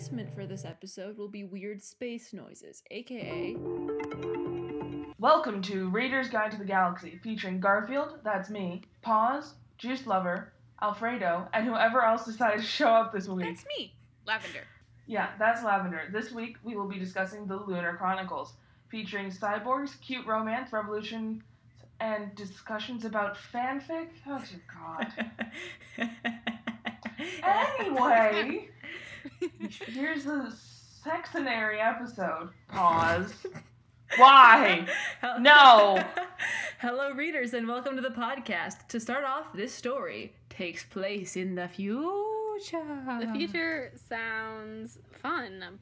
replacement for this episode will be weird space noises, aka. Welcome to Reader's Guide to the Galaxy, featuring Garfield, that's me, Pause, Juice Lover, Alfredo, and whoever else decided to show up this week. That's me, Lavender. Yeah, that's Lavender. This week we will be discussing the Lunar Chronicles, featuring cyborgs, cute romance, revolution, and discussions about fanfic. Oh dear God. Anyway, here's the sexonary episode. Pause. Why? No. Hello, readers, and welcome to the podcast. To start off, this story takes place in the future. The future sounds fun,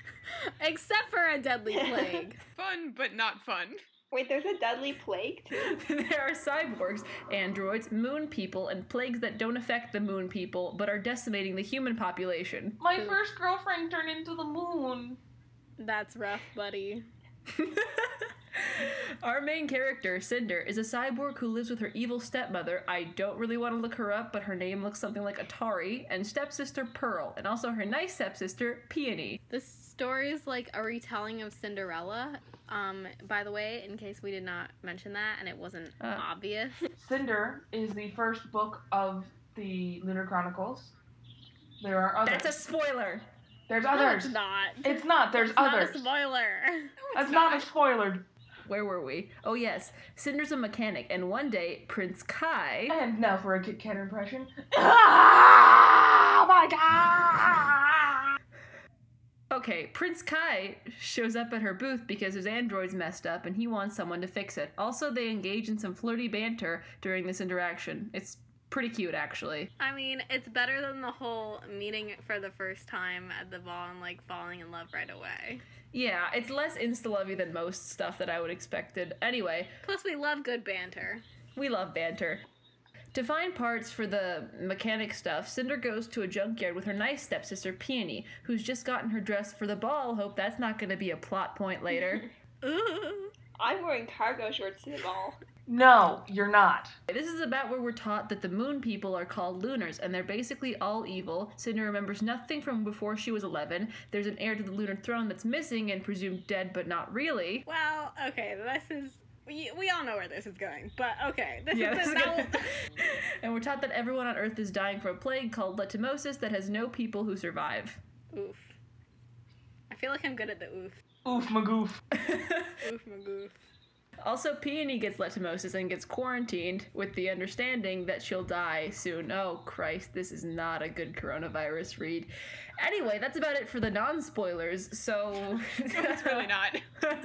except for a deadly plague. Fun, but not fun. Wait, there's a deadly plague too? there are cyborgs, androids, moon people, and plagues that don't affect the moon people but are decimating the human population. My first girlfriend turned into the moon. That's rough, buddy. Our main character, Cinder, is a cyborg who lives with her evil stepmother. I don't really want to look her up, but her name looks something like Atari, and stepsister Pearl, and also her nice stepsister Peony. This story is like a retelling of Cinderella. Um, by the way, in case we did not mention that and it wasn't Uh. obvious. Cinder is the first book of the Lunar Chronicles. There are others. That's a spoiler. There's No, others. it's not. It's not. There's It's not a spoiler. That's not. a spoiler. Where were we? Oh yes, Cinder's a mechanic, and one day Prince Kai. And now for a Kit Kat impression. Oh my god! Okay, Prince Kai shows up at her booth because his android's messed up, and he wants someone to fix it. Also, they engage in some flirty banter during this interaction. It's pretty cute, actually. I mean, it's better than the whole meeting for the first time at the ball and like falling in love right away. Yeah, it's less insta-lovey than most stuff that I would expected. Anyway, Plus, we love good banter. we love banter. To find parts for the mechanic stuff, Cinder goes to a junkyard with her nice stepsister Peony, who's just gotten her dress for the ball. Hope that's not going to be a plot point later. Ooh. I'm wearing cargo shorts to the ball. No, you're not. this is about where we're taught that the moon people are called lunars, and they're basically all evil. Cinder remembers nothing from before she was 11. There's an heir to the lunar throne that's missing and presumed dead, but not really. Well, okay, this is. We, we all know where this is going, but okay. This Yeah, is, this is and we're taught that everyone on Earth is dying from a plague called letumosis that has no people who survive. Oof. I feel like I'm good at the oof. Oof, magoof. Oof, my goof. Also, Peony gets letumosis and gets quarantined with the understanding that she'll die soon. Oh, Christ, this is not a good coronavirus read. Anyway, that's about it for the non spoilers, so. It's really not.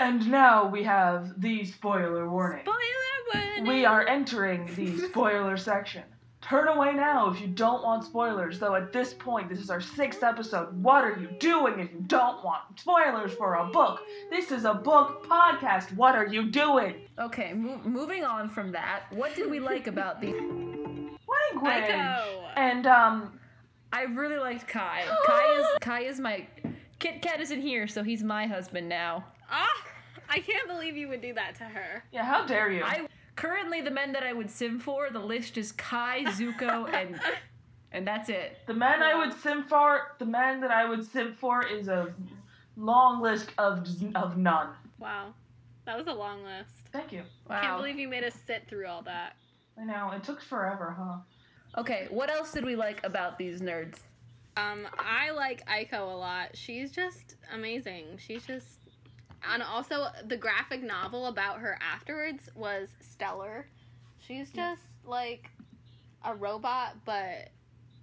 And now we have the spoiler warning. Spoiler warning! We are entering the spoiler section. Turn away now if you don't want spoilers, though at this point, this is our sixth episode. What are you doing if you don't want spoilers for a book? This is a book podcast. What are you doing? okay, mo- moving on from that, what did we like about the. Language. Iko. And, um, I really liked Kai. Kai is, Kai is my. Kit Kat isn't here, so he's my husband now. Ah! I can't believe you would do that to her. yeah, how dare you? I currently the men that I would sim for. The list is Kai, Zuko, and and that's it. The men I would sim for, the men that I would sim for is a long list of of none. Wow. That was a long list. Thank you. Wow. Can't believe you made us sit through all that. I know it took forever, huh? Okay, what else did we like about these nerds? Um, I like Iko a lot. She's just amazing. She's just and also the graphic novel about her afterwards was stellar. She's just like a robot, but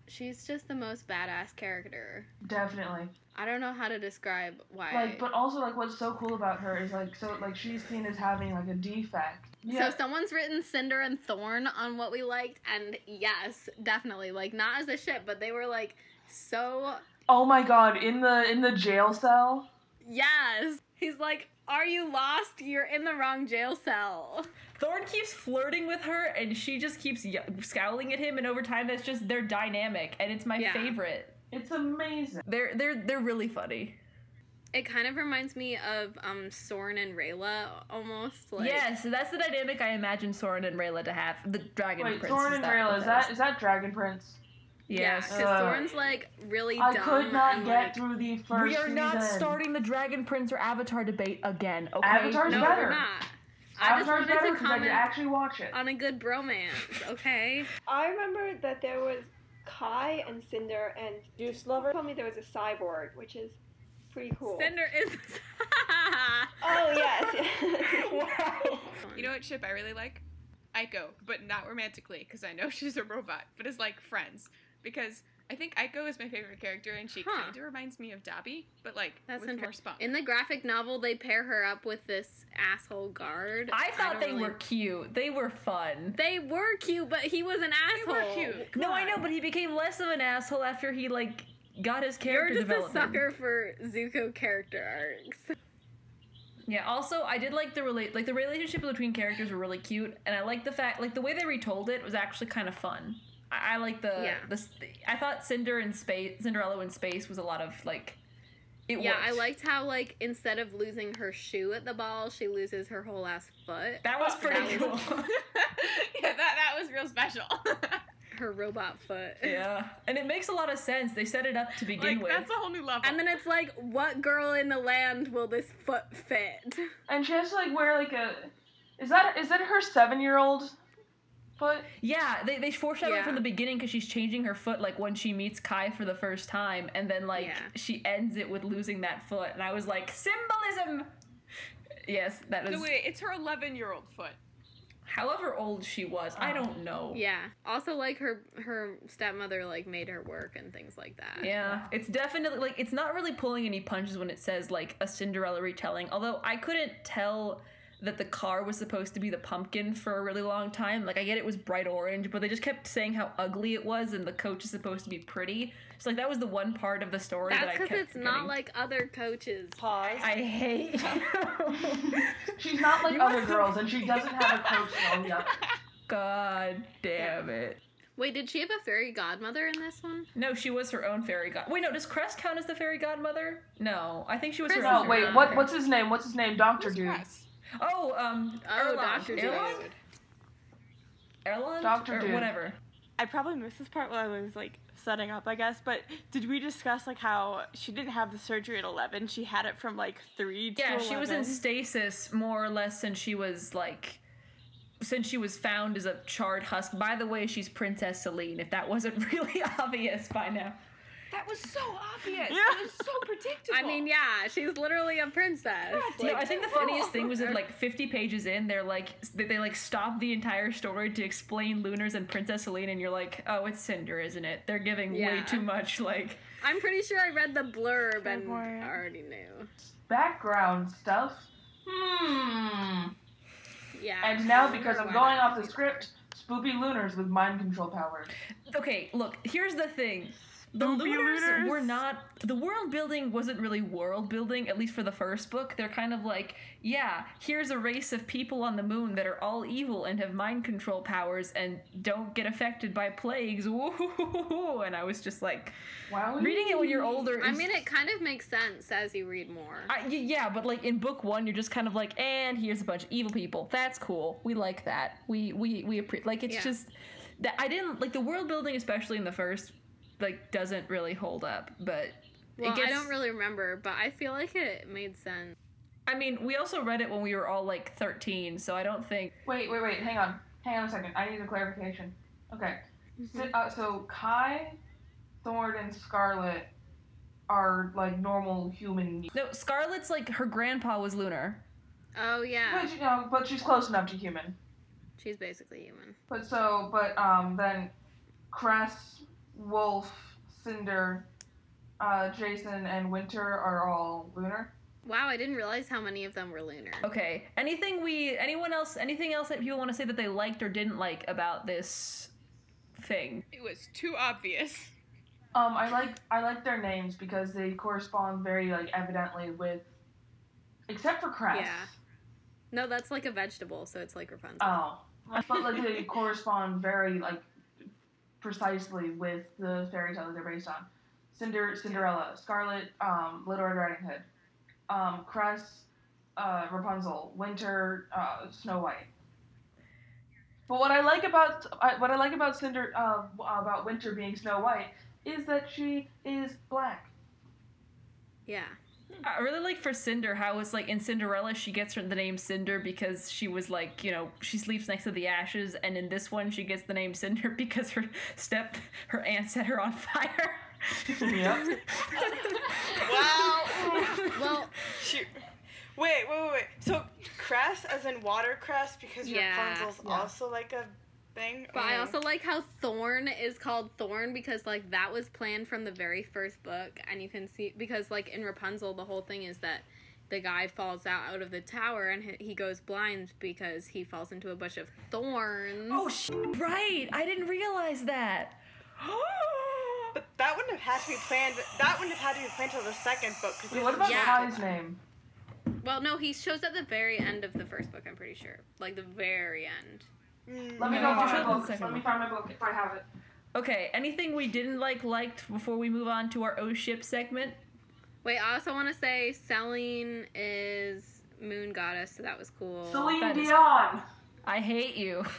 she's just the most badass character. Definitely. I don't know how to describe why. Like, but also like what's so cool about her is like so like she's seen as having like a defect. Yeah. So someone's written Cinder and Thorne on what we liked, and yes, definitely. Like not as a ship, but they were like so oh my god, in the in the jail cell. yes. He's like, Are you lost? You're in the wrong jail cell. Thorne keeps flirting with her, and she just keeps y- scowling at him. And over time, that's just their dynamic, and it's my Yeah. favorite. It's amazing. They're they're they're really funny. It kind of reminds me of um Soren and Rayla almost. Like, yes, that's the dynamic I imagine Soren and Rayla to have. The dragon Wait, prince. Soren is and Rayla, what is that that is that Dragon Prince? Yes. because Uh, Soren's like really I dumb. could not and, get like, through the first we are not season. starting the Dragon Prince or Avatar debate again, okay? Avatar's No, better. we're not. I just Avatar's wanted to because I could actually watch it. on a good bromance, okay? I remember that there was Kai and Cinder, and Juice lover. told me there was a cyborg, which is pretty cool. Cinder is. Oh yes. wow. You know what ship I really like? Iko, but not romantically, because I know she's a robot, but as like friends. Because I think Iko is my favorite character, and she Huh. kind of reminds me of Dobby, but like That's with more interesting. spunk. In the graphic novel, they pair her up with this asshole guard. I thought don't they really- were cute. They were fun. They were cute, but he was an They asshole. were cute. No, Come I know, but he became less of an asshole after he like got his character You're character just a sucker for Zuko character arcs. Yeah. Also, I did like the relate like the relationship between characters were really cute, and I like the fact like the way they retold it was actually kind of fun. I, I like the Yeah. the I thought Cinder in space, Cinderella in space was a lot of like. It Yeah, I liked how like instead of losing her shoe at the ball, she loses her whole ass foot. that was Oh, pretty that was- cool. yeah, that that was real special. Her robot foot. yeah, and it makes a lot of sense. They set it up to begin like with. that's a whole new level. And then it's like, what girl in the land will this foot fit? And she has to like wear like a. Is that is that her seven year old foot? Yeah, they they foreshadow it Yeah. from the beginning because she's changing her foot like when she meets Kai for the first time, and then like Yeah. she ends it with losing that foot, and I was like symbolism. Yes, that is. no, wait, it's her 11 year old foot. However old she was, I Oh. don't know. Yeah. Also, like her her stepmother like made her work and things like that. Yeah, it's definitely like it's not really pulling any punches when it says like a Cinderella retelling. Although I couldn't tell that the car was supposed to be the pumpkin for a really long time. Like I get it was bright orange, but they just kept saying how ugly it was, and the coach is supposed to be pretty. So like that was the one part of the story that That's I because kept it's not like other coaches. Pause. I hate. you. She's not like other girls, and she doesn't have a coach on the. God damn it. Wait, did she have a fairy godmother in this one? No, she was her own fairy god. Wait, no, does Crest count as the fairy godmother? No, I think she was Crest her own. No, wait. fairy What godmother. what's his name? What's his name? Doctor Who's dude. Cress? Oh, um, Oh, Erland. Doctor Erland? Dude. Erland? Dr. Or Dude. whatever. I probably missed this part while I was like setting up, I guess. But did we discuss like how she didn't have the surgery at eleven? She had it from like three. Yeah, to she was in stasis more or less since she was like since she was found as a charred husk. By the way, she's Princess Selene, if that wasn't really obvious by now. That was so obvious. Yeah. It was so predictable. I mean, yeah, she's literally a princess. no, I think the funniest thing was that like 50 pages in, they're like they, they like stop the entire story to explain Lunars and Princess Selene, and you're like, oh, it's Cinder, isn't it? They're giving way too much like. I'm pretty sure I read the blurb and Flamboyant. already knew. Background stuff. Hmm. Yeah. And now, because I'm going off the script, spoopy lunars with mind control powers. Okay, look, here's the thing. The Spoopy Lunars Lunars? were not. The world building wasn't really world building, at least for the first book. They're kind of like, yeah, here's a race of people on the moon that are all evil and have mind control powers and don't get affected by plagues. Woo! And I was just like, Wow. reading it when you're older. I mean, it kind of makes sense as you read more. I, y- yeah, but like in book one, you're just kind of like, and here's a bunch of evil people. That's cool. We like that. We we we appreciate. Like it's Yeah. just that I didn't like the world building, especially in the first, like doesn't really hold up. But well, it gets. I don't really remember, but I feel like it made sense. I mean, we also read it when we were all like 13, so I don't think. Wait, wait, wait. Hang on. Hang on a second. I need a clarification. Okay. Mm-hmm. So, uh, so Kai, Thorn, and Scarlet are like normal human. No, Scarlet's like her grandpa was Lunar. Oh yeah, But you know, but she's close enough to human. she's basically human. But so, but um, then Cress, Wolf, Cinder, uh, Jacin, and Winter are all lunar. Wow, I didn't realize how many of them were lunar. Okay. Anything we? Anyone else? Anything else that people want to say that they liked or didn't like about this thing? it was too obvious. Um, I like I like their names because they correspond very like evidently with, except for Cress. Yeah. No, that's like a vegetable, so it's like Rapunzel. Oh, but like they correspond very like precisely with the fairy tale that they're based on. Cinder, Cinderella, Scarlet, um, Little Red Riding Hood, um, Cress, uh, Rapunzel, Winter, uh, Snow White. But what I like about I- what I like about Cinder uh, about Winter being Snow White is that she is black. Yeah. I really like for Cinder how it's like in Cinderella she gets her the name Cinder because she was like you know she sleeps next to the ashes, and in this one she gets the name Cinder because her step her aunt set her on fire. Yep. Wow. Well, Shoot. Wait, wait, wait, wait. So cress as in watercress because Yeah, Rapunzel's yeah. also like a thing. but I also like how Thorne is called Thorne because like that was planned from the very first book, and you can see because like in Rapunzel the whole thing is that the guy falls out out of the tower and he- he goes blind because he falls into a bush of thorns. oh sh- right! I didn't realize that. But that wouldn't have had to be planned. That wouldn't have had to be planned till the second book. Cause Wait, what about Yeah. Kai's name? Well, no, he shows at the very end of the first book. I'm pretty sure, like the very end. Mm, Let me No, go find my book. second Let me find my book if I have it. Okay, anything we didn't like liked before we move on to our O ship segment? Wait, I also want to say Selene is moon goddess, so that was cool. Celine that is- Dion. I hate you.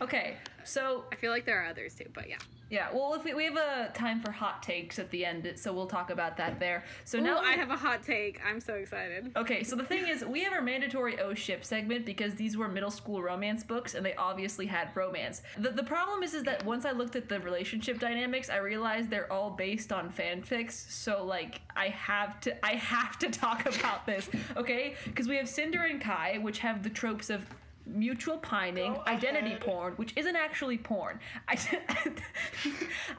Okay, so I feel like there are others too, but yeah. Yeah, well, if we, we have a time for hot takes at the end, so we'll talk about that there. So Ooh, now I have a hot take. I'm so excited. Okay, so the thing is, we have our mandatory O ship segment because these were middle school romance books and they obviously had romance. The, the problem is, is that once I looked at the relationship dynamics, I realized they're all based on fanfics. So like, I have to, I have to talk about this, okay? Because we have Cinder and Kai, which have the tropes of mutual pining, Go identity ahead. porn, which isn't actually porn.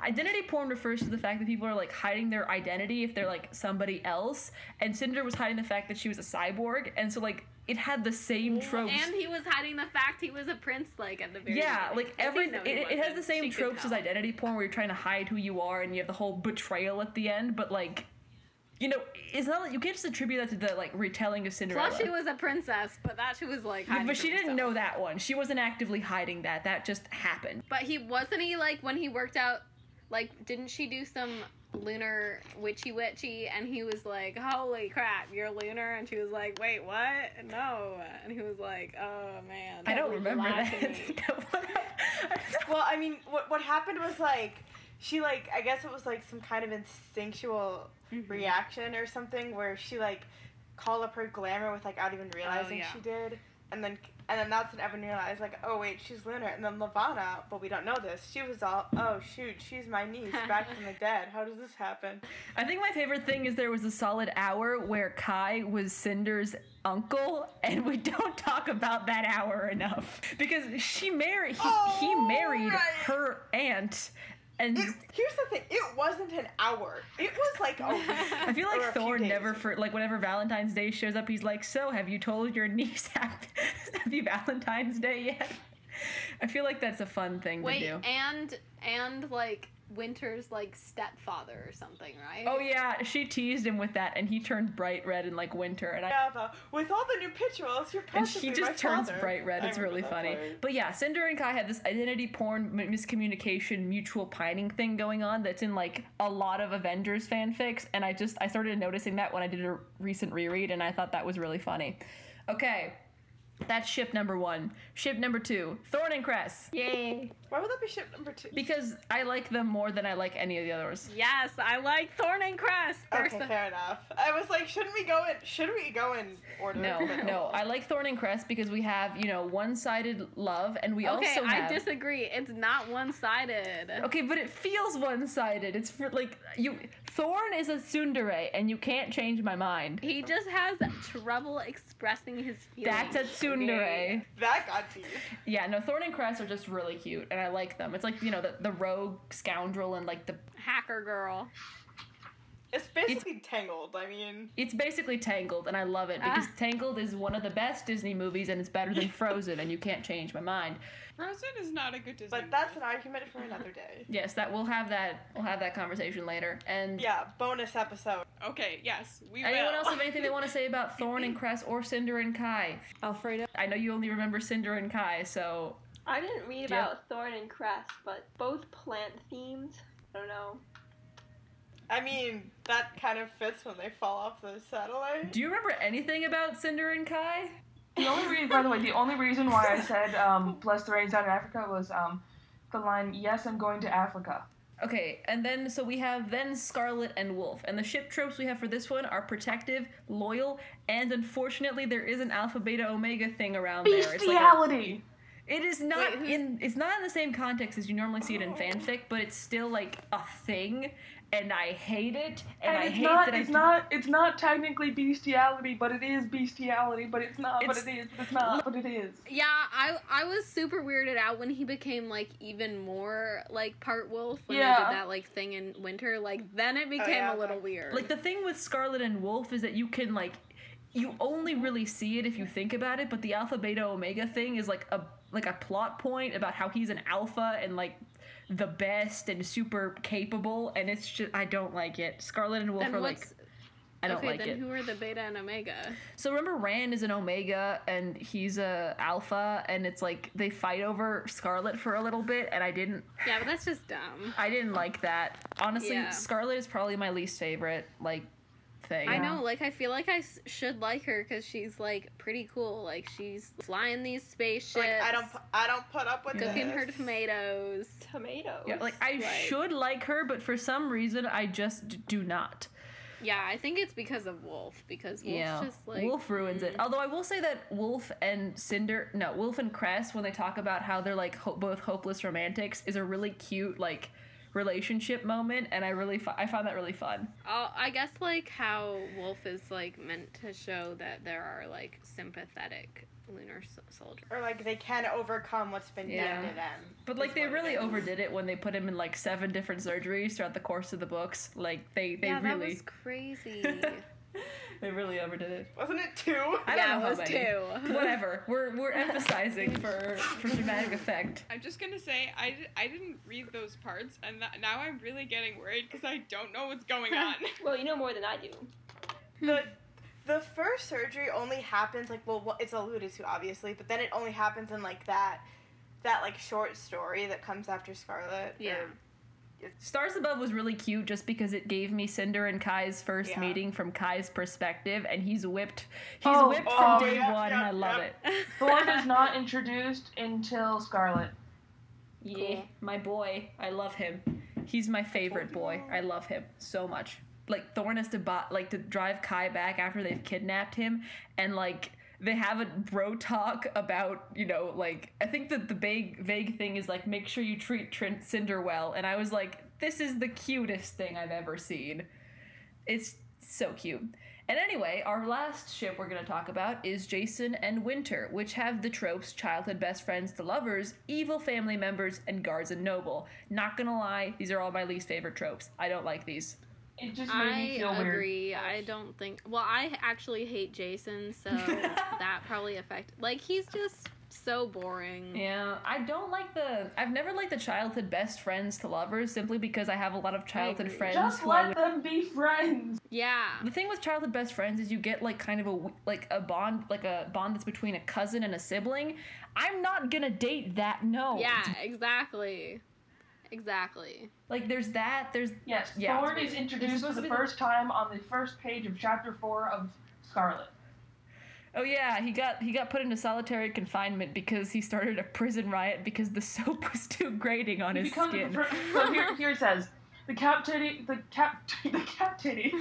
Identity porn refers to the fact that people are like hiding their identity if they're like somebody else, and Cinder was hiding the fact that she was a cyborg, and so like it had the same tropes. And he was hiding the fact he was a prince, like at the very yeah, beginning. like I every it, it has the same She tropes as identity porn where you're trying to hide who you are and you have the whole betrayal at the end, but like you know, it's not like you can't just attribute that to the like retelling of Cinderella. Plus, she was a princess, but that she was like. Yeah, but she didn't herself. know that one. She wasn't actively hiding that. That just happened. But he wasn't he like when he worked out, like didn't she do some lunar witchy witchy? And he was like, "Holy crap, you're lunar!" And she was like, "Wait, what? No!" And he was like, "Oh man." I don't remember that. Well, I mean, what what happened was like she like I guess it was like some kind of instinctual Mm-hmm. reaction or something where she like called up her glamour without like, even realizing yeah. she did, and then and then that's when Evan realized like oh wait she's lunar, and then Levana, but we don't know this. She was all oh shoot she's my niece back from the dead. How does this happen? I think my favorite thing is there was a solid hour where Kai was Cinder's uncle, and we don't talk about that hour enough because she married he, he Oh, married right. her aunt, and It, here's the thing, it wasn't an hour. It was like a week. I feel like few Thorne days. never for like whenever Valentine's Day shows up, he's like, "So, have you told your niece happy, happy Valentine's Day yet?" I feel like that's a fun thing Wait, to do. and and like Winter's like stepfather or something, right? Oh yeah, she teased him with that, and he turned bright red in like winter, and I Yeah, with all the new pictures, you're and possibly she just my turns father. bright red. It's really funny. part. But yeah, Cinder and Kai had this identity porn, m- miscommunication, mutual pining thing going on that's in like a lot of Avengers fanfics, and I just I started noticing that when I did a recent reread, and I thought that was really funny. Okay. That's ship number one. Ship number two, Thorne and Cress. Yay! Why would that be ship number two? Because I like them more than I like any of the others. Yes, I like Thorne and Cress. They're Okay, so- fair enough. I was like, shouldn't we go in? Should we go in order? No, no, I like Thorne and Cress because we have you know one-sided love, and we Okay, also have. I disagree. It's not one-sided. Okay, but it feels one-sided. It's for like you. Thorne is a tsundere, and you can't change my mind. He just has trouble expressing his feelings. That's a tsundere. That got deep. Yeah, no, Thorne and Cress are just really cute, and I like them. It's like you know the, the rogue scoundrel and like the. Hacker girl. It's basically tangled. I mean, It's basically Tangled, and I love it because Ah. Tangled is one of the best Disney movies, and it's better than Frozen, and you can't change my mind. Frozen is not a good Disney. but that's an argument for another day. Yes, that we'll have that. We'll have that conversation later. And Yeah, bonus episode. okay. Yes, we anyone will. else have anything they want to say about Thorne and Cress or Cinder and Kai? Alfredo. I know you only remember Cinder and Kai, so I didn't read Do you- about Thorne and Cress, but both plant themed. I don't know. I mean, that kind of fits when they fall off the satellite. Do you remember anything about Cinder and Kai? The only reason, by the way, the only reason why I said um, "bless the rains out in Africa" was um, the line "Yes, I'm going to Africa." Okay, and then so we have then Scarlet and Wolf, and the ship tropes we have for this one are protective, loyal, and unfortunately there is an alpha, beta, omega thing around there. It's like Bestiality. it is not Wait, in it's not in the same context as you normally see it in fanfic, but it's still like a thing, and I hate it, and, And, I it's hate not. that It's I not. It's not technically bestiality, but it is bestiality. But it's not. It's- but it is. But it's not. But it is. Yeah, I I was super weirded out when he became like even more like part wolf when they did that like thing in winter. Like then it oh, became yeah, a little weird. Like the thing with Scarlet and Wolf is that you can like you only really see it if you think about it, but the alpha beta omega thing is like a like a plot point about how he's an alpha and like the best and super capable and it's just I don't like it. Scarlet and Wolf then are like I don't okay? like then it. who are the beta and omega? So remember Ran is an omega and he's a alpha and it's like they fight over Scarlet for a little bit and I didn't Yeah, but that's just dumb. I didn't like that. Honestly, Yeah. Scarlet is probably my least favorite like thing. I know, like I feel like I s- should like her because she's like pretty cool. Like she's flying these spaceships, Like I don't, pu- I don't put up with cooking her tomatoes. Tomatoes. Yeah, like I Right. should like her, but for some reason I just d- do not. Yeah, I think it's because of Wolf because Wolf's yeah, just like Wolf ruins it. mm. Although I will say that Wolf and Cinder, no, Wolf and Cress, when they talk about how they're like ho- both hopeless romantics, is a really cute like relationship moment, and I really fi- I found that really fun. Uh, I guess like how Wolf is like meant to show that there are like sympathetic lunar s- soldiers. Or like they can overcome what's been Yeah. done to them. But like they really overdid it when they put him in like seven different surgeries throughout the course of the books. Like they they yeah, that really was crazy. they really overdid it. Wasn't it two? I don't yeah, know it was many. two. Whatever. We're we're emphasizing for for dramatic effect. I'm just gonna say I, I didn't read those parts, and th- now I'm really getting worried because I don't know what's going on. Well, you know more than I do. the the first surgery only happens like well it's alluded to obviously but then it only happens in like that that like short story that comes after scarlet Yeah. or- Stars Above was really cute just because it gave me Cinder and Kai's first Yeah. meeting from Kai's perspective, and he's whipped. He's Oh, whipped oh, from day yeah, one, and I love yeah. it. Thorne is not introduced until Scarlet. Yeah, my boy. I love him. He's my favorite boy. I love him so much. Like Thorne has to buy, like to drive Kai back after they've kidnapped him, and like they have a bro talk about you know like I think that the vague vague thing is like make sure you treat Trent Cinder well, and I was like this is the cutest thing I've ever seen. It's so cute. And anyway, our last ship we're going to talk about is Jacin and Winter, which have the tropes childhood best friends to lovers, evil family members, and guards and noble. Not gonna lie, these are all my least favorite tropes. I don't like these. It just made me I feel weird. agree. I don't think. Well, I actually hate Jacin, so that probably affected. Like he's just so boring. Yeah, I don't like the. I've never liked the childhood best friends to lovers simply because I have a lot of childhood friends Just who I let would them be friends. Yeah. The thing with childhood best friends is you get like kind of a w- like a bond like a bond that's between a cousin and a sibling. I'm not gonna date that. No. Yeah. Exactly. Exactly. Like there's that. There's Yes, Yeah, Thorne is introduced for the be the- first time on the first page of chapter four of Scarlet. oh yeah he got he got put into solitary confinement because he started a prison riot because the soap was too grating on He his becomes skin. the so here, here it says the cap titty, the cap, the cap titty.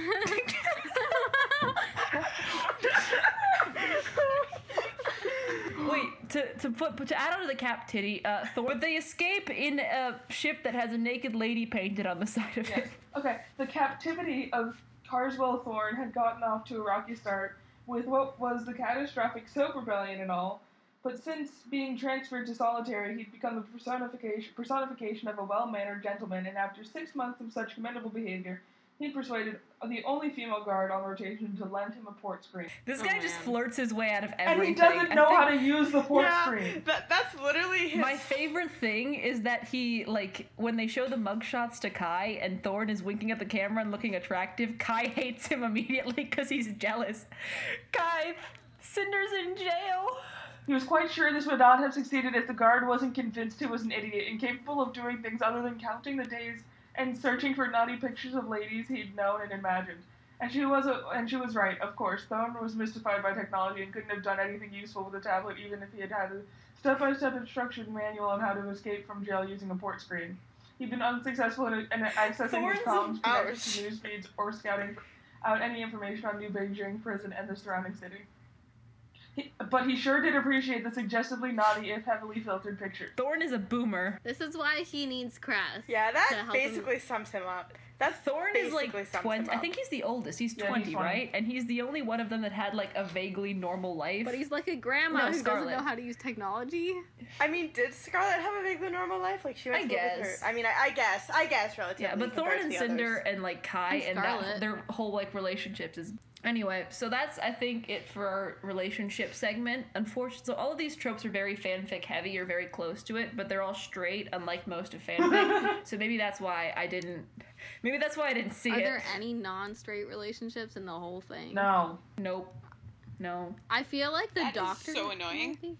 Wait to to put to add on to the cap titty. Uh, Thor. But they escape in a ship that has a naked lady painted on the side of Yes. it. Okay, the captivity of Carswell Thorne had gotten off to a rocky start with what was the catastrophic soap rebellion and all, but since being transferred to solitary, he'd become the personification personification of a well-mannered gentleman, and after six months of such commendable behavior, he persuaded the only female guard on rotation to lend him a port screen. This Oh, guy just flirts his way out of everything. And he doesn't know think- how to use the port yeah, screen. that, that's literally his My favorite thing is that he like when they show the mugshots to Kai and Thorne is winking at the camera and looking attractive. Kai hates him immediately because he's jealous. Kai, Cinder's in jail. He was quite sure this would not have succeeded if the guard wasn't convinced he was an idiot, incapable of doing things other than counting the days and searching for naughty pictures of ladies he'd known and imagined. And she was a, and she was right, of course. Thorne was mystified by technology and couldn't have done anything useful with the tablet, even if he had had a step-by-step instruction manual on how to escape from jail using a port screen. He'd been unsuccessful in, in accessing his comms, connected to news feeds, or scouting out any information on New Beijing prison and the surrounding city. He, but he sure did appreciate the suggestively naughty, if heavily filtered pictures. Thorne is a boomer. This is why he needs Cress. Yeah, that help him- basically sums him up. That Thorne is like basically sums 20. I think he's the oldest. He's Yeah, he's 20, 20. right? And he's the only one of them that had like a vaguely normal life. But he's like a grandma No, who Scarlet. doesn't know how to use technology. I mean, did Scarlet have a vaguely normal life? Like she went I to guess. her. I mean, I, I guess, I guess, relatively. yeah, but Thorne and Cinder others. and like Kai And and that, their whole like relationships is anyway. So that's I think it for our relationship segment. Unfortunately, so all of these tropes are very fanfic heavy or very close to it, but they're all straight, unlike most of fanfic. so maybe that's why I didn't. Maybe that's why I didn't see Are it. Are there any non-straight relationships in the whole thing? No. Nope. No. I feel like the That is doctor so might annoying.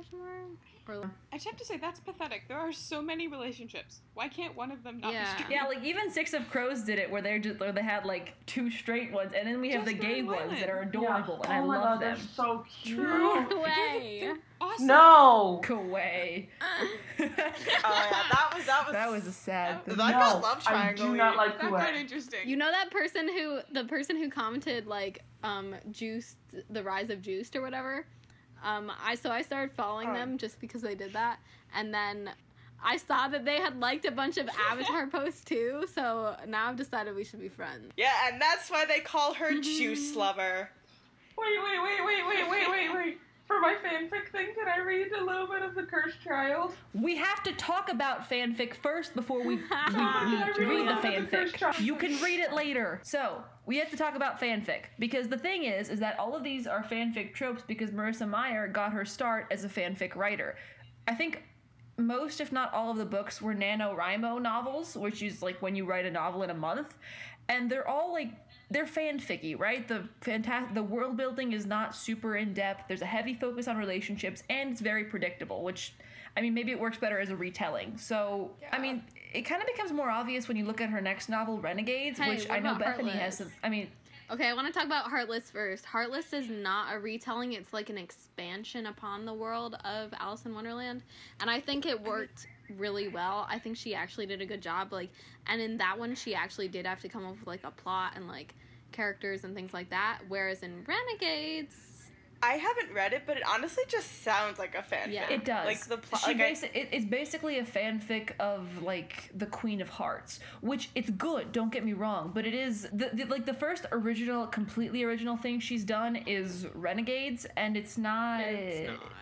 Be gay, question mark? Or I just have to say that's pathetic. There are so many relationships. Why can't one of them not Yeah. be straight? Yeah, like even Six of Crows did it, where they're just where they had like two straight ones, and then we have the gay and ones that are adorable, Yeah. and oh I my love God, them. They're so cute. no way. They're awesome. No. Go away. Oh yeah, that was that was that was a sad thing. That no, got love I triangle do not like That got Kuwait. interesting. You know that person who the person who commented like um juiced the rise of juiced or whatever. Um, I so I started following Oh. them just because they did that, and then I saw that they had liked a bunch of Avatar posts too. So now I've decided we should be friends. Yeah, and that's why they call her Mm-hmm. Juice Lover. Wait, wait, wait, wait, wait, wait, wait, wait. For my fanfic thing, can I read a little bit of The Cursed Child? We have to talk about fanfic first before we, we, we read the love the fanfic. You can read it later. So we have to talk about fanfic because the thing is, is that all of these are fanfic tropes because Marissa Meyer got her start as a fanfic writer. I think most, if not all, of the books were NaNoWriMo novels, which is like when you write a novel in a month, and they're all like they're fanficky, right? The fantastic the world building is not super in depth. There's a heavy focus on relationships, and it's very predictable. Which, I mean, maybe it works better as a retelling. So, I mean, it kind of becomes more obvious when you look at her next novel, Renegades, Hey, which I know Bethany has. Some, I mean, Okay, I want to talk about Heartless first. Heartless is not a retelling, it's like an expansion upon the world of Alice in Wonderland. And I think it worked really well. I think she actually did a good job. Like, and in that one, she actually did have to come up with like a plot and like characters and things like that. Whereas in Renegades, I haven't read it, but it honestly just sounds like a fanfic. Yeah. It does. Like the plot. She Like I- basi- it, it's basically a fanfic of like the Queen of Hearts, which it's good. Don't get me wrong, but it is the, the like the first original, completely original thing she's done is Renegades, and it's not. it's not.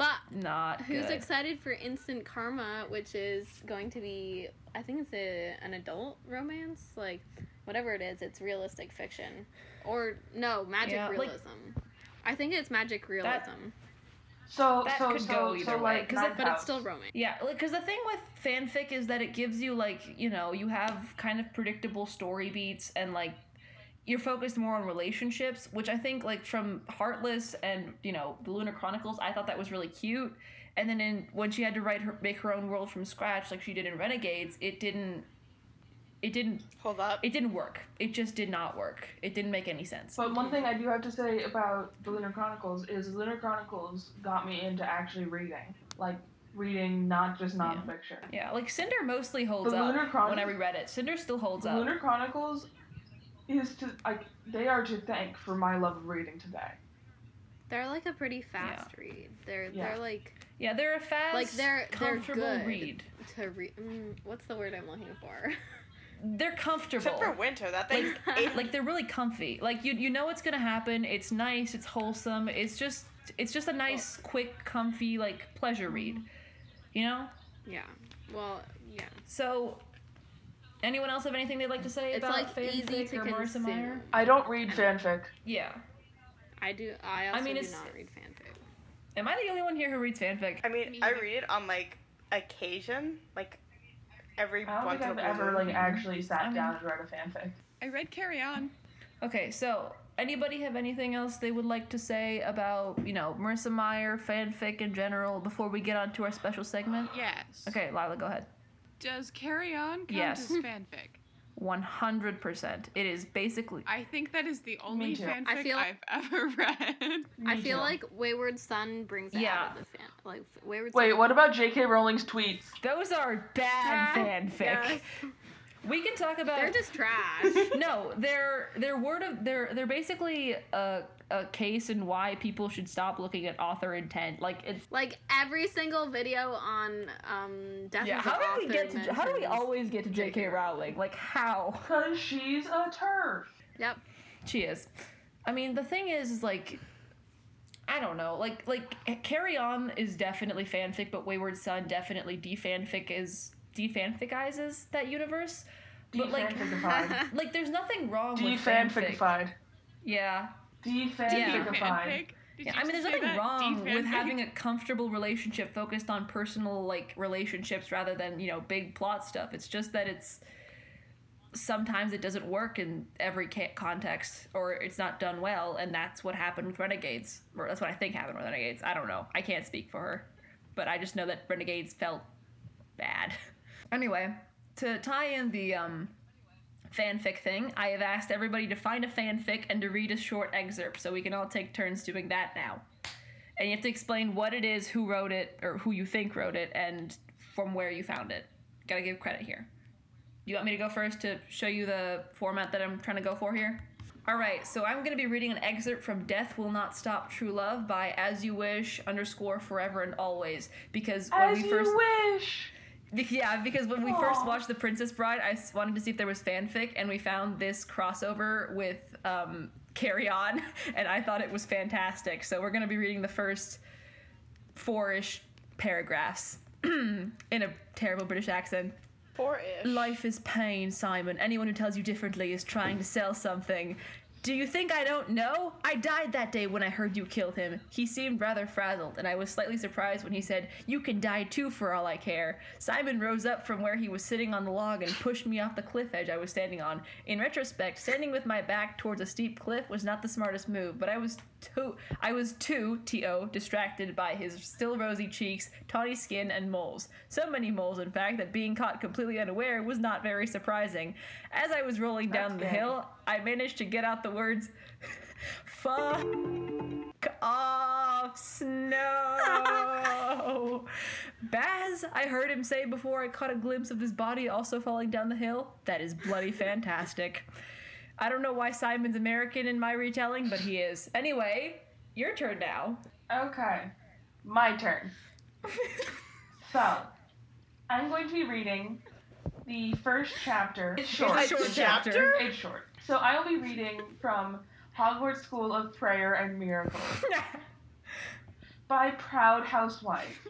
But Not Who's good. excited for Instant Karma, which is going to be, I think it's a, an adult romance? Like, whatever it is, it's realistic fiction. Or, no, magic Yeah, like- realism. I think it's magic realism, So, That so, could so, go either so, way, like, 'cause it- but it's still romance. Yeah, because the thing with fanfic is that it gives you like you know you have kind of predictable story beats and like you're focused more on relationships, which I think like from Heartless and you know the Lunar Chronicles, I thought that was really cute. And then in when she had to write her make her own world from scratch, like she did in Renegades, it didn't. It didn't. Hold up. It didn't work. It just did not work. It didn't make any sense. But one thing I do have to say about the Lunar Chronicles is Lunar Chronicles got me into actually reading, like reading not just Yeah. nonfiction. Yeah, like Cinder mostly holds The up. Lunar Chron- when I reread it, Cinder still holds The up. Lunar Chronicles is to like they are to thank for my love of reading today. They're like a pretty fast read. They're Yeah. they're like Yeah, they're a fast, Like, they're- they're comfortable good. read. to read. Mm, what's the word I'm looking for? They're comfortable. Except for winter, that thing. like, like they're really comfy. Like you, you know what's gonna happen. It's nice. It's wholesome. It's just, it's just a nice, quick, comfy, like pleasure read. You know. yeah. Well, yeah. So, anyone else have anything they'd like to say It's about like easy fanfic to or Marissa consume. Meyer? I don't read fanfic. Yeah. I do. I also mean, do it's- not read fanfic. Am I the only one here who reads fanfic? I mean, Me I read it on like occasion, like every I don't once think in a I've ever like actually sat I mean- down and read a fanfic. I read Carry On. Okay, so anybody have anything else they would like to say about you know Marissa Meyer fanfic in general before we get on to our special segment? Yes. Okay, Lila, go ahead. Does Carry On count Yes. as fanfic? 100%. It is basically I think that is the only fanfic I feel- I've ever read. I feel like Wayward Son brings it Yeah. out of the fan. Like Wayward Wait, Son. what about J.K. Rowling's tweets? those are bad fanfic. Yes. We can talk about They're just trash. no, they're they're word of they're they're basically a a case in why people should stop looking at author intent. Like it's like every single video on um Death yeah. How do we get to how do we always get to J.K. Rowling? Like how Because she's a TERF. Yep. she is. I mean, the thing is, is like. I don't know, like like Carry On is definitely fanfic, but Wayward Son definitely defanfic is defanficizes that universe. But like, like there's nothing wrong with fanfic. Defanficified. Yeah, Defanficified. Fanfic? Yeah, I mean, there's nothing that? wrong with having a comfortable relationship focused on personal like relationships rather than you know big plot stuff. It's just that it's sometimes it doesn't work in every context or it's not done well, and that's what happened with Renegades. Or that's what I think happened with Renegades. I don't know. I can't speak for her, but I just know that Renegades felt bad. anyway, to tie in the um fanfic thing, I have asked everybody to find a fanfic and to read a short excerpt so we can all take turns doing that now. And you have to explain what it is, who wrote it, or who you think wrote it, and from where you found it. Gotta give credit here. You want me to go first to show you the format that I'm trying to go for here? Alright, so I'm gonna be reading an excerpt from Death Will Not Stop True Love by As You Wish underscore Forever and Always. Because when As we you first wish. Yeah, because when we first watched The Princess Bride, I wanted to see if there was fanfic, and we found this crossover with um, Carry On, and I thought it was fantastic. So we're going to be reading the first four ish paragraphs in a terrible British accent. Four-ish. Life is pain, Simon. Anyone who tells you differently is trying to sell something. Do you think I don't know? I died that day when I heard you killed him. He seemed rather frazzled, and I was slightly surprised when he said, You can die too for all I care. Simon rose up from where he was sitting on the log and pushed me off the cliff edge I was standing on. In retrospect, standing with my back towards a steep cliff was not the smartest move, but I was too I was too T.O. distracted by his still rosy cheeks, tawny skin, and moles. So many moles, in fact, that being caught completely unaware was not very surprising. As I was rolling down That's the hill, I managed to get out the words Fuck off, snow. Baz, I heard him say before I caught a glimpse of his body also falling down the hill. That is bloody fantastic. I don't know why Simon's American in my retelling, but he is. Anyway, your turn now. Okay. My turn. so, I'm going to be reading the first chapter. It's short. It's a short chapter. It's short. So I will be reading from Hogwarts School of Prayer and Miracles by Proud Housewife.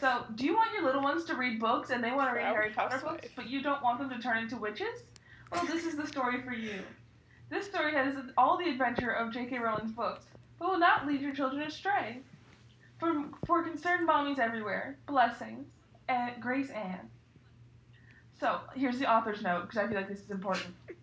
So, do you want your little ones to read books and they want to read Proud Harry Potter Housewife. books, but you don't want them to turn into witches? Well, this is the story for you. This story has all the adventure of J.K. Rowling's books, but will not lead your children astray. For, for concerned mommies everywhere, blessings, and Grace Ann. So, here's the author's note, because I feel like this is important.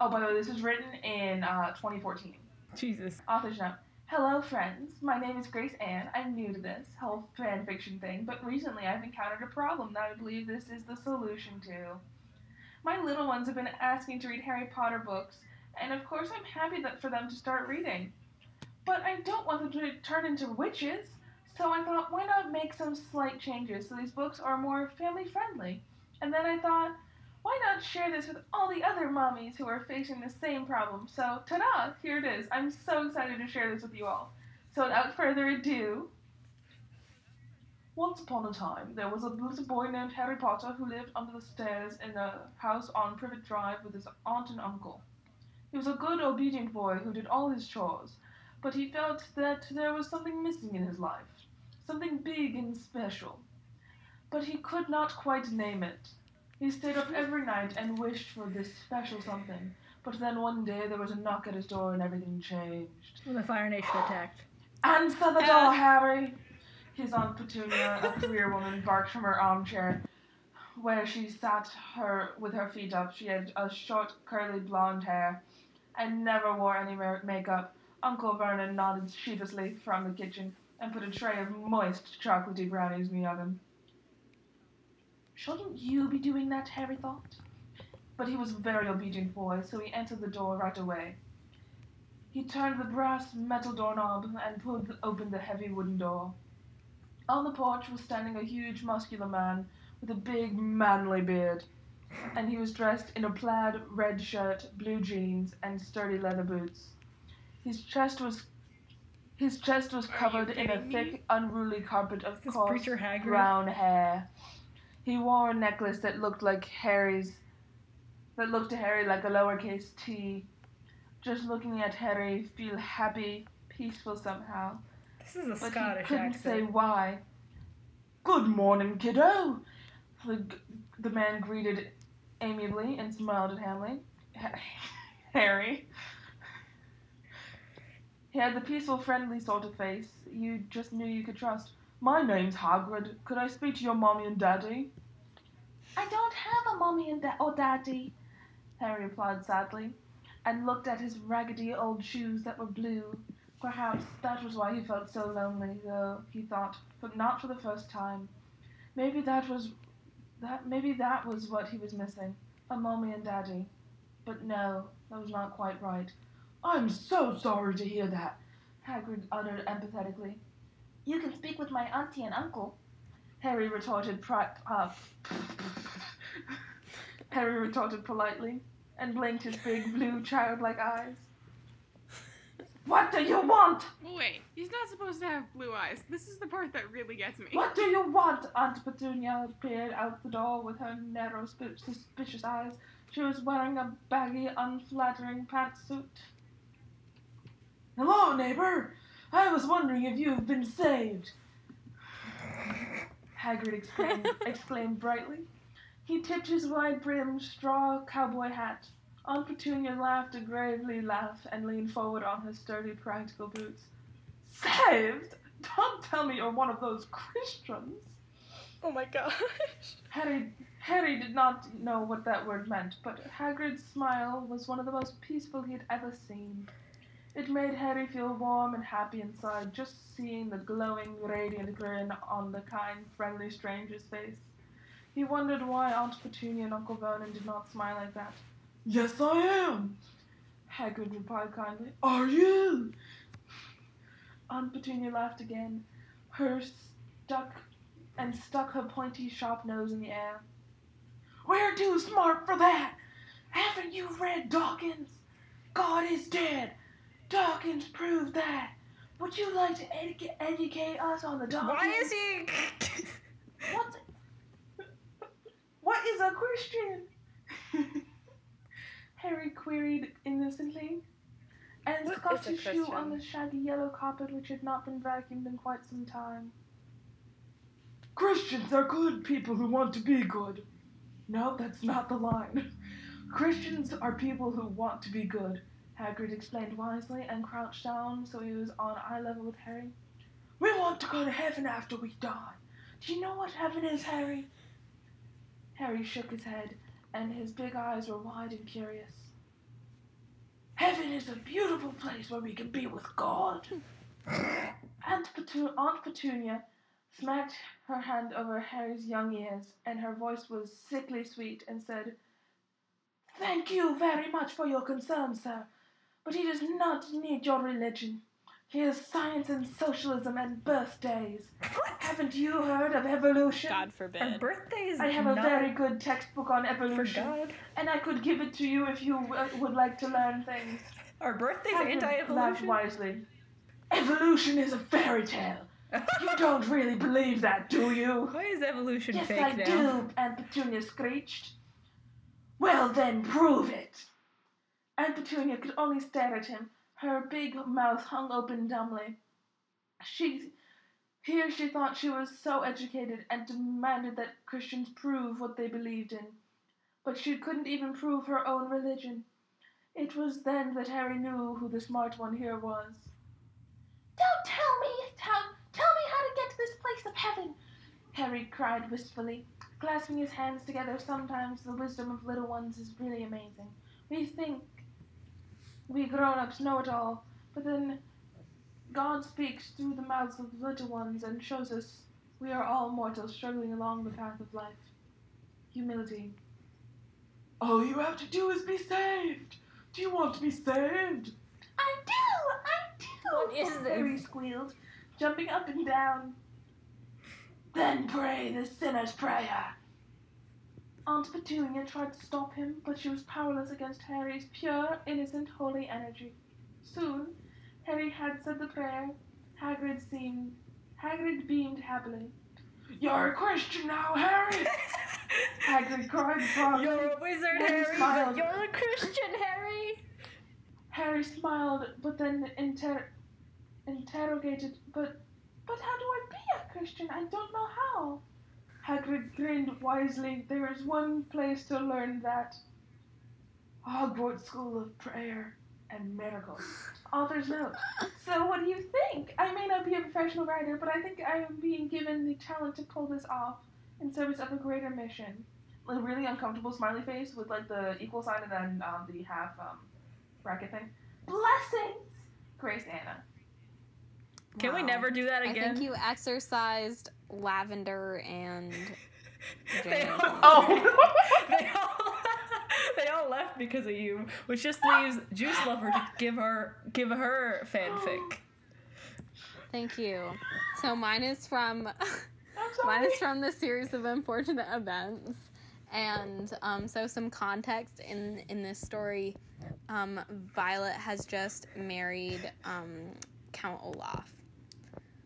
Oh, by the way, this was written in uh, 2014. Jesus. Author's note. Hello, friends. My name is Grace Ann. I'm new to this whole fan fiction thing, but recently I've encountered a problem that I believe this is the solution to. My little ones have been asking to read Harry Potter books, and of course I'm happy that for them to start reading. But I don't want them to turn into witches, so I thought, why not make some slight changes so these books are more family friendly? And then I thought, why not share this with all the other mommies who are facing the same problem? So, ta-da! Here it is. I'm so excited to share this with you all. So, without further ado, once upon a time, there was a little boy named Harry Potter who lived under the stairs in a house on Privet Drive with his aunt and uncle. He was a good, obedient boy who did all his chores, but he felt that there was something missing in his life, something big and special. But he could not quite name it. He stayed up every night and wished for this special something, but then one day there was a knock at his door and everything changed. When the Fire Nation attacked. Answer the door, uh. Harry! His Aunt Petunia, a career woman, barked from her armchair, where she sat her with her feet up. She had a short, curly blonde hair and never wore any ma- makeup. Uncle Vernon nodded sheepishly from the kitchen and put a tray of moist, chocolatey brownies in the oven. Shouldn't you be doing that, Harry thought? but he was a very obedient boy, so he entered the door right away. He turned the brass metal doorknob and pulled open the heavy wooden door. On the porch was standing a huge muscular man with a big manly beard, and he was dressed in a plaid red shirt, blue jeans, and sturdy leather boots. His chest was his chest was covered in a me? thick, unruly carpet of coarse brown hair. He wore a necklace that looked like Harry's, that looked to Harry like a lowercase T. Just looking at Harry, feel happy, peaceful somehow. This is a But Scottish he couldn't accent. say why. Good morning, kiddo. The, the man greeted amiably and smiled at Hamley. Ha- Harry. He had the peaceful, friendly sort of face you just knew you could trust. My name's Hagrid. Could I speak to your mommy and daddy? I don't have a mommy and da- or daddy, Harry replied sadly, and looked at his raggedy old shoes that were blue. Perhaps that was why he felt so lonely, though he thought, but not for the first time. Maybe that was that maybe that was what he was missing, a mommy and daddy. But no, that was not quite right. I'm so sorry to hear that, Hagrid uttered empathetically. You can speak with my auntie and uncle, Harry retorted pri- uh, Harry retorted politely and blinked his big blue childlike eyes. What do you want? Wait, he's not supposed to have blue eyes. This is the part that really gets me. What do you want? Aunt Petunia peered out the door with her narrow, sp- suspicious eyes. She was wearing a baggy, unflattering pantsuit. Hello, neighbor. I was wondering if you've been saved. Hagrid exclaimed, exclaimed brightly. He tipped his wide-brimmed straw cowboy hat. Aunt Petunia laughed a gravely laugh and leaned forward on her sturdy, practical boots. Saved? Don't tell me you're one of those Christians. Oh my gosh. Harry, Harry did not know what that word meant, but Hagrid's smile was one of the most peaceful he had ever seen. It made Harry feel warm and happy inside just seeing the glowing, radiant grin on the kind, friendly stranger's face. He wondered why Aunt Petunia and Uncle Vernon did not smile like that. Yes, I am, Hagrid replied kindly. Are you? Aunt Petunia laughed again, her stuck and stuck her pointy, sharp nose in the air. We're too smart for that. Haven't you read Dawkins? God is dead. Dawkins proved that. Would you like to educa- educate us on the Dawkins? Why is he? What? What is a Christian? Harry queried innocently, and What scuffed his shoe on the shaggy yellow carpet which had not been vacuumed in quite some time. Christians are good people who want to be good. No, that's not the line. Christians are people who want to be good, Hagrid explained wisely and crouched down so he was on eye level with Harry. We want to go to heaven after we die. Do you know what heaven is, Harry? Harry shook his head, and his big eyes were wide and curious. Heaven is a beautiful place where we can be with God. Aunt, Aunt Petunia smacked her hand over Harry's young ears, and her voice was sickly sweet, and said, Thank you very much for your concern, sir, but he does not need your religion. He has science and socialism and birthdays. What? Haven't you heard of evolution? God forbid. birthday is I have a very good textbook on for evolution, God. and I could give it to you if you w- would like to learn things. Our birthday's Hagrid laughed anti-evolution. wisely. Evolution is a fairy tale. You don't really believe that, do you? Why is evolution Yes, fake I now? do, Aunt Petunia screeched. Well, then prove it. Aunt Petunia could only stare at him. Her big mouth hung open dumbly. She, here she thought she was so educated and demanded that Christians prove what they believed in. But she couldn't even prove her own religion. It was then that Harry knew who the smart one here was. Don't tell me, tell, tell me how to get to this place of heaven, Harry cried wistfully, clasping his hands together. Sometimes the wisdom of little ones is really amazing. We think we grown ups know it all, but then God speaks through the mouths of little ones and shows us we are all mortals struggling along the path of life. Humility. All you have to do is be saved. Do you want to be saved? I do, I do. What is this? Harry squealed, jumping up and down. Then pray the sinner's prayer. Aunt Petunia tried to stop him, but she was powerless against Harry's pure, innocent, holy energy. Soon, Harry had said the prayer. Hagrid seemed. Hagrid beamed happily. You're a Christian now, Harry! Hagrid cried proudly. You're a wizard, Harry Harry, smiled. you're a Christian, Harry. Harry smiled, but then inter- interrogated, but, but how do I be a Christian? I don't know how. Hagrid grinned wisely. There is one place to learn that. Hogwarts School of Prayer and Miracles. Author's note. So what do you think? I may not be a professional writer, but I think I am being given the talent to pull this off in service of a greater mission. A really uncomfortable smiley face with like the equal sign and then um, the half um, bracket thing. Blessings, Grace Anna. Can we never do that again? I think you exercised Lavender and They all- Oh. they all they all left because of you, which just leaves Juice Lover to give her give her fanfic. Thank you. So mine is from mine is from the series of unfortunate events. And um, so some context in in this story, um, Violet has just married um, Count Olaf.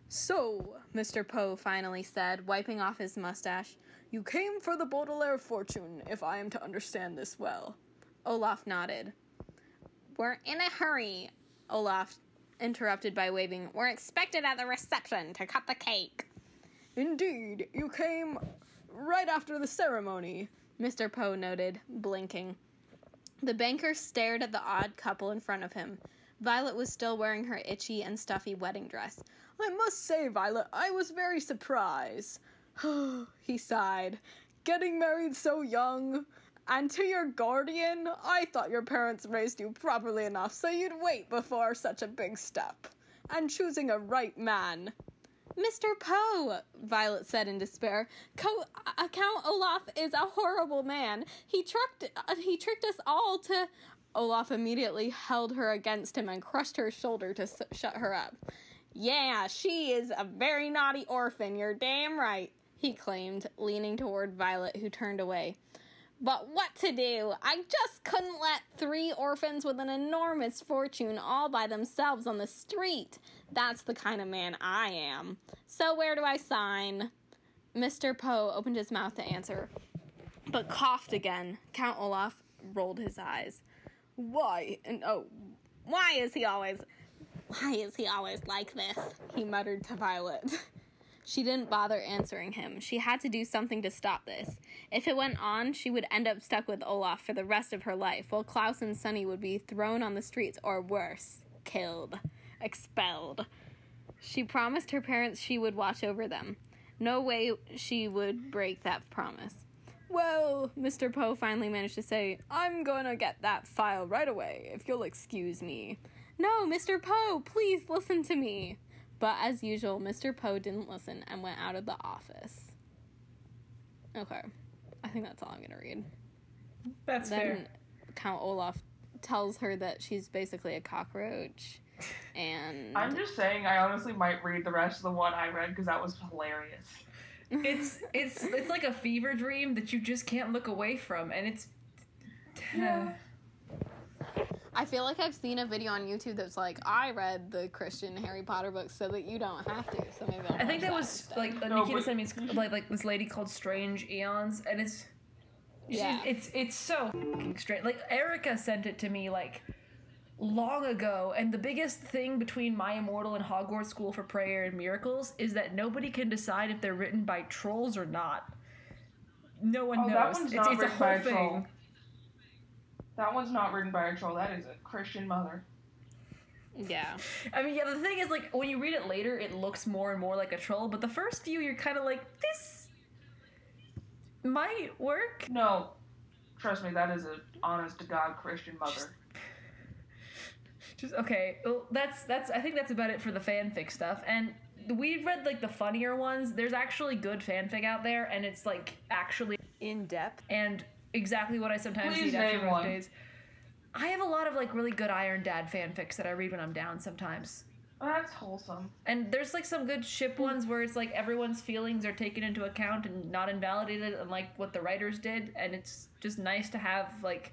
So, Mr. Poe finally said, wiping off his mustache, You came for the Baudelaire fortune, if I am to understand this well. Olaf nodded. We're in a hurry, Olaf interrupted by waving. We're expected at the reception to cut the cake. Indeed, you came right after the ceremony, Mr. Poe noted, blinking. The banker stared at the odd couple in front of him. Violet was still wearing her itchy and stuffy wedding dress. I must say, Violet, I was very surprised. he sighed. Getting married so young. And to your guardian, I thought your parents raised you properly enough so you'd wait before such a big step. And choosing a right man. Mr. Poe, Violet said in despair, Co- uh, Count Olaf is a horrible man. He tricked uh, he tricked us all to. Olaf immediately held her against him and crushed her shoulder to s- shut her up. Yeah, she is a very naughty orphan. You're damn right, he claimed, leaning toward Violet, who turned away. But what to do? I just couldn't let three orphans with an enormous fortune all by themselves on the street. That's the kind of man I am. So where do I sign? Mr. Poe opened his mouth to answer, but coughed again. Count Olaf rolled his eyes. Why? And oh, why is he always why is he always like this? He muttered to Violet. She didn't bother answering him. She had to do something to stop this. If it went on, she would end up stuck with Olaf for the rest of her life, while Klaus and Sunny would be thrown on the streets or worse, killed, expelled. She promised her parents she would watch over them. No way she would break that promise. Well, Mr. Poe finally managed to say, I'm gonna get that file right away, if you'll excuse me. No, Mr. Poe, please listen to me. But as usual, Mr. Poe didn't listen and went out of the office. Okay. I think that's all I'm gonna read. That's fair. Then Count Olaf tells her that she's basically a cockroach. And I'm just saying, I honestly might read the rest of the one I read because that was hilarious. It's it's it's like a fever dream that you just can't look away from, and it's. Yeah. I feel like I've seen a video on YouTube that's like, I read the Christian Harry Potter books so that you don't have to. So maybe I'll I think watch that was instead. like No, Nikita but- sent me like like this lady called Strange Eons, and it's she's- Yeah. it's it's so fucking strange. Like Erica sent it to me like long ago, and the biggest thing between My Immortal and Hogwarts School for Prayer and Miracles is that nobody can decide if they're written by trolls or not. No one Oh, knows. that one's it's not it's a written by whole a thing. Troll. That one's not written by a troll. That is a Christian mother. Yeah. I mean, yeah, the thing is, like, when you read it later, it looks more and more like a troll, but the first few, you're kind of like, this might work. No, trust me, that is an honest to God Christian mother. Just okay. Well, that's that's. I think that's about it for the fanfic stuff. And we've read like the funnier ones. There's actually good fanfic out there, and it's like actually in depth. And exactly what I sometimes Please need after rough one. days. I have a lot of like really good Iron Dad fanfics that I read when I'm down sometimes. Oh, that's wholesome. And there's like some good ship hmm. ones where it's like everyone's feelings are taken into account and not invalidated, unlike what the writers did. And it's just nice to have like,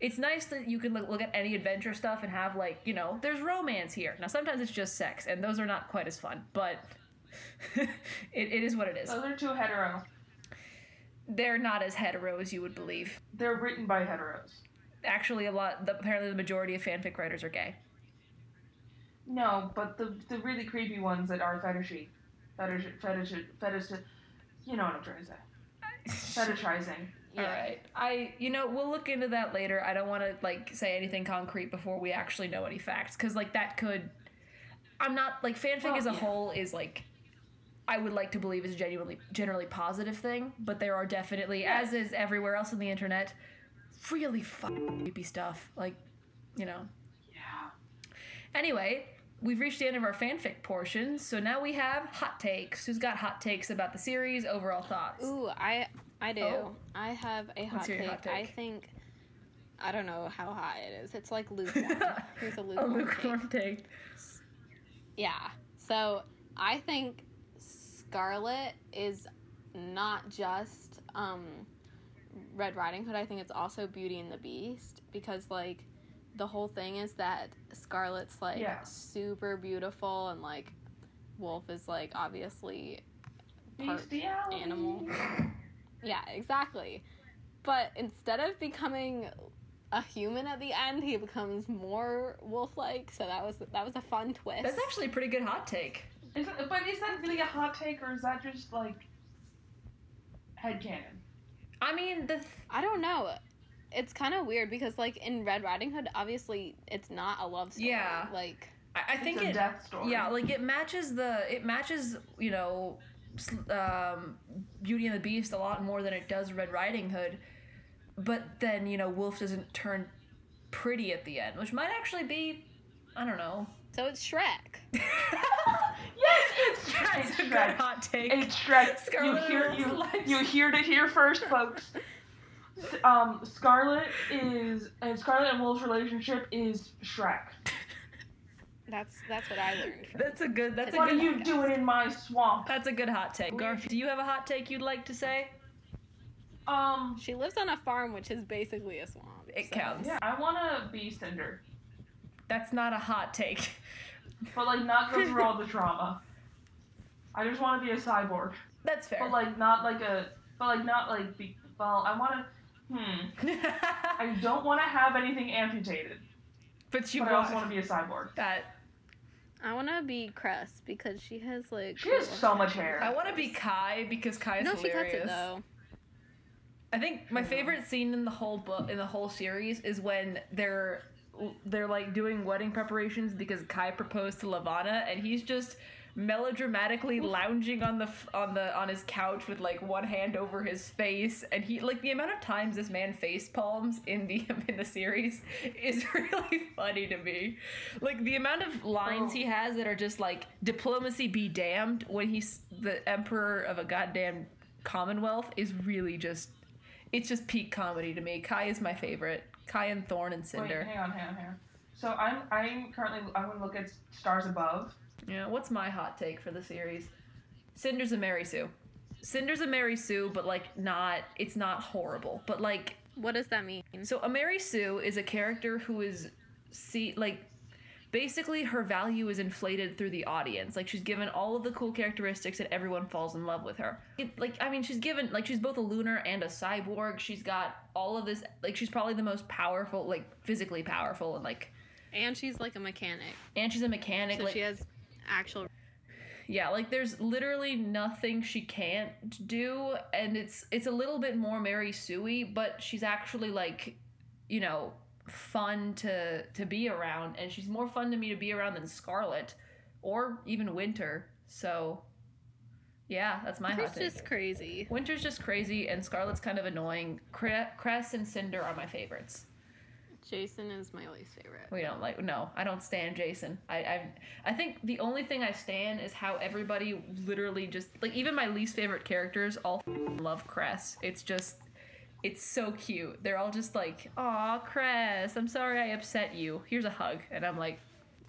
it's nice that you can look, look at any adventure stuff and have like, you know, there's romance here. Now sometimes it's just sex, and those are not quite as fun, but it, it is what it is. Those are too hetero. They're not as hetero as you would believe. They're written by heteros. Actually, a lot. The, apparently, the majority of fanfic writers are gay. No, but the the really creepy ones that are fetishy, fetish, fetish, fetish, you know what I'm trying to say. Fetishizing. All right. I, you know, we'll look into that later. I don't want to like say anything concrete before we actually know any facts, because like that could. I'm not like fanfic Well, as a yeah. whole is like. I would like to believe is a genuinely generally positive thing, but there are definitely, as is everywhere else on the internet, really fucking creepy stuff. Like, you know. Yeah. Anyway, we've reached the end of our fanfic portion, so now we have hot takes. Who's got hot takes about the series? Overall thoughts. Ooh, I I do. Oh. I have a hot Let's hear take. I think I don't know how high it is. It's like lukewarm. Here's a A lukewarm take. lukewarm take. Yeah. So I think Scarlet is not just um, Red Riding Hood. I think it's also Beauty and the Beast because like the whole thing is that Scarlet's like Yeah. super beautiful and like Wolf is like obviously part animal. Yeah, exactly. But instead of becoming a human at the end, he becomes more wolf-like. So that was that was a fun twist. That's actually a pretty good hot take. Is it, but is that really a hot take or is that just like headcanon? I mean, the th- I don't know. It's kind of weird because like in Red Riding Hood, obviously it's not a love story. Yeah. Like I, I think it's a it. death story. Yeah, like it matches the. It matches you know, um, Beauty and the Beast a lot more than it does Red Riding Hood. But then you know, Wolf doesn't turn pretty at the end, which might actually be, I don't know. so it's Shrek. yes, it's, That's it's a good Shrek. hot take. It's Shrek. Scarlet you hear and you Wolf's you heard it here first, folks. Um, Scarlet is and Scarlet and Wolf's relationship is Shrek. That's that's what I learned. That's a good. That's a What are good. you doing in my swamp? That's a good hot take. Garth, do you have a hot take you'd like to say? Um, She lives on a farm, which is basically a swamp. It so- counts. yeah, I wanna be Cinder, That's not a hot take. but like not go through all the trauma. I just want to be a cyborg, That's fair. but like not like a, but like not like be. Well, I want to. Hmm. I don't want to have anything amputated, but you but I also want want to be a cyborg. that. I want to be Cress because she has like. She has cool so much hair. I want to be Kai because Kai is No, she cuts it though. I think my favorite scene in the whole book in the whole series is when they're they're like doing wedding preparations because Kai proposed to Levana and he's just melodramatically lounging on the f- on the on his couch with like one hand over his face and he like the amount of times this man face palms in the in the series is really funny to me like the amount of lines he oh. has that are just like diplomacy be damned when he's the emperor of a goddamn commonwealth is really just it's just peak comedy to me. Kai is my favorite. Kai and Thorne and Cinder. Wait, hang on, hang on, hang on. So I'm I'm currently I'm gonna look at Stars Above. Yeah, what's my hot take for the series? Cinder's a Mary Sue. Cinder's a Mary Sue, but like not it's not horrible. But like What does that mean? so a Mary Sue is a character who is see like basically her value is inflated through the audience. Like she's given all of the cool characteristics and everyone falls in love with her. It, like I mean she's given like she's both a lunar and a cyborg. She's got all of this like she's probably the most powerful like physically powerful and like And she's like a mechanic, and she's a mechanic so like she has actual. yeah like there's literally nothing she can't do and it's it's a little bit more mary suey but she's actually like you know fun to to be around and she's more fun to me to be around than scarlet or even winter so yeah that's my take just crazy. winter's just crazy and scarlet's kind of annoying Cre- cress and cinder are my favorites Jacin is my least favorite. we don't like no i don't stand jacin i i i think the only thing i stand is how everybody literally just like even my least favorite characters all love cress it's just It's so cute. They're all just like, "Aw, Cress, I'm sorry I upset you. Here's a hug." And I'm like,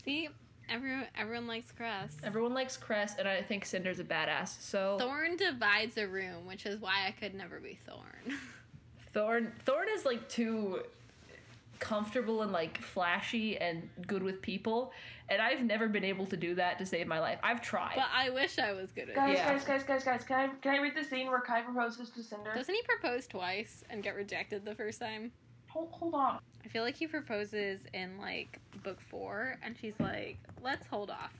See, everyone everyone likes Cress. everyone likes Cress, and I think Cinder's a badass. So Thorne divides a room, which is why I could never be Thorne. Thorne, Thorne is like too comfortable and like flashy and good with people, and I've never been able to do that to save my life. I've tried. but I wish I was good at Guys, it. Yeah. guys, guys, guys, guys, can I can I read the scene where Kai proposes to Cinder? Doesn't he propose twice and get rejected the first time? Hold, hold on. I feel like he proposes in like book four, and she's like, "Let's hold off,"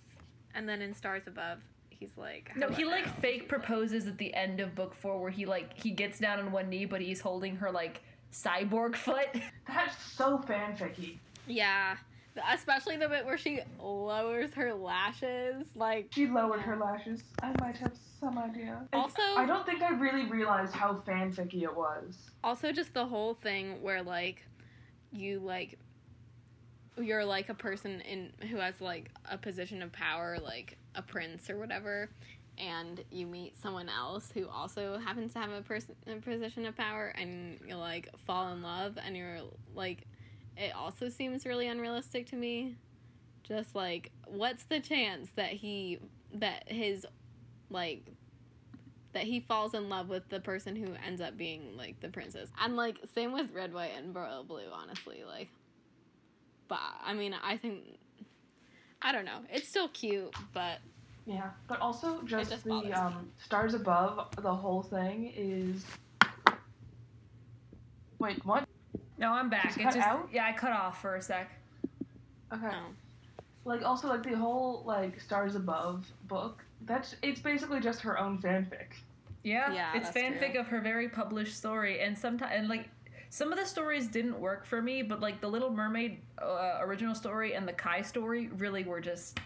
and then in Stars Above, he's like, No, he like now?" fake She's like- proposes at the end of book four, where he like he gets down on one knee, but he's holding her like cyborg foot. That's so fanficky. Yeah, especially the bit where she lowers her lashes. Like, She lowered her lashes. I might have some idea. And Also- I don't think I really realized how fanficky it was. also just the whole thing where like you like you're like a person in who has like a position of power, like a prince or whatever. And you meet someone else who also happens to have a person a position of power, and you like fall in love, and you're like, it also seems really unrealistic to me. Just like, what's the chance that he that his like that he falls in love with the person who ends up being like the princess. And like same with red, white, and royal blue, honestly. Like but I mean I think I don't know. It's still cute, but Yeah, but also just, just the um, stars above. The whole thing is. Wait, what? No, I'm back. Just It cut just out? yeah, I cut off for a sec. Okay. no. Like also like the whole like stars above book. That's it's basically just her own fanfic. Yeah, Yeah, it's fanfic true. of her very published story, and sometimes and like some of the stories didn't work for me, but like the Little Mermaid uh, original story and the Kai story really were just.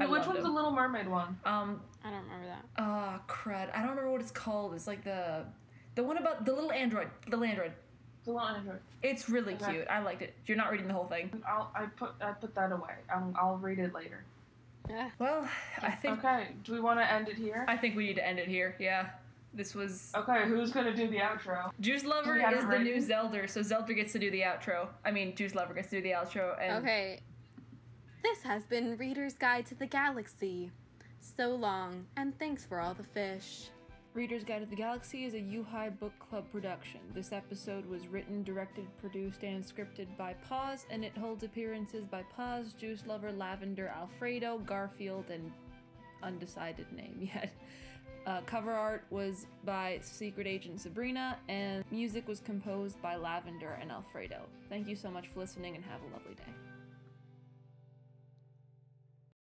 I Wait, which loved one's the. Little Mermaid one? Um, I don't remember that. ah, crud! I don't remember what it's called. It's like the the one about the little android, the little android. The one Android. It's really Okay. cute. I liked it. You're not reading the whole thing. I'll I put I put that away. Um, I'll read it later. Yeah. Well, I think Okay. Do we want to end it here? I think we need to end it here. Yeah, this was Okay. Who's gonna do the outro? Juice Lover is the new ready? Zelda, so Zelda gets to do the outro. I mean, Juice Lover gets to do the outro, and Okay. This has been Reader's Guide to the Galaxy. So long, and thanks for all the fish. Reader's Guide to the Galaxy is a U-High Book Club production. This episode was written, directed, produced, and scripted by Paz, and it holds appearances by Paz, Juice Lover, Lavender, Alfredo, Garfield, and undecided name yet. Uh, cover art was by Secret Agent Sabrina, and music was composed by Lavender and Alfredo. Thank you so much for listening, and have a lovely day.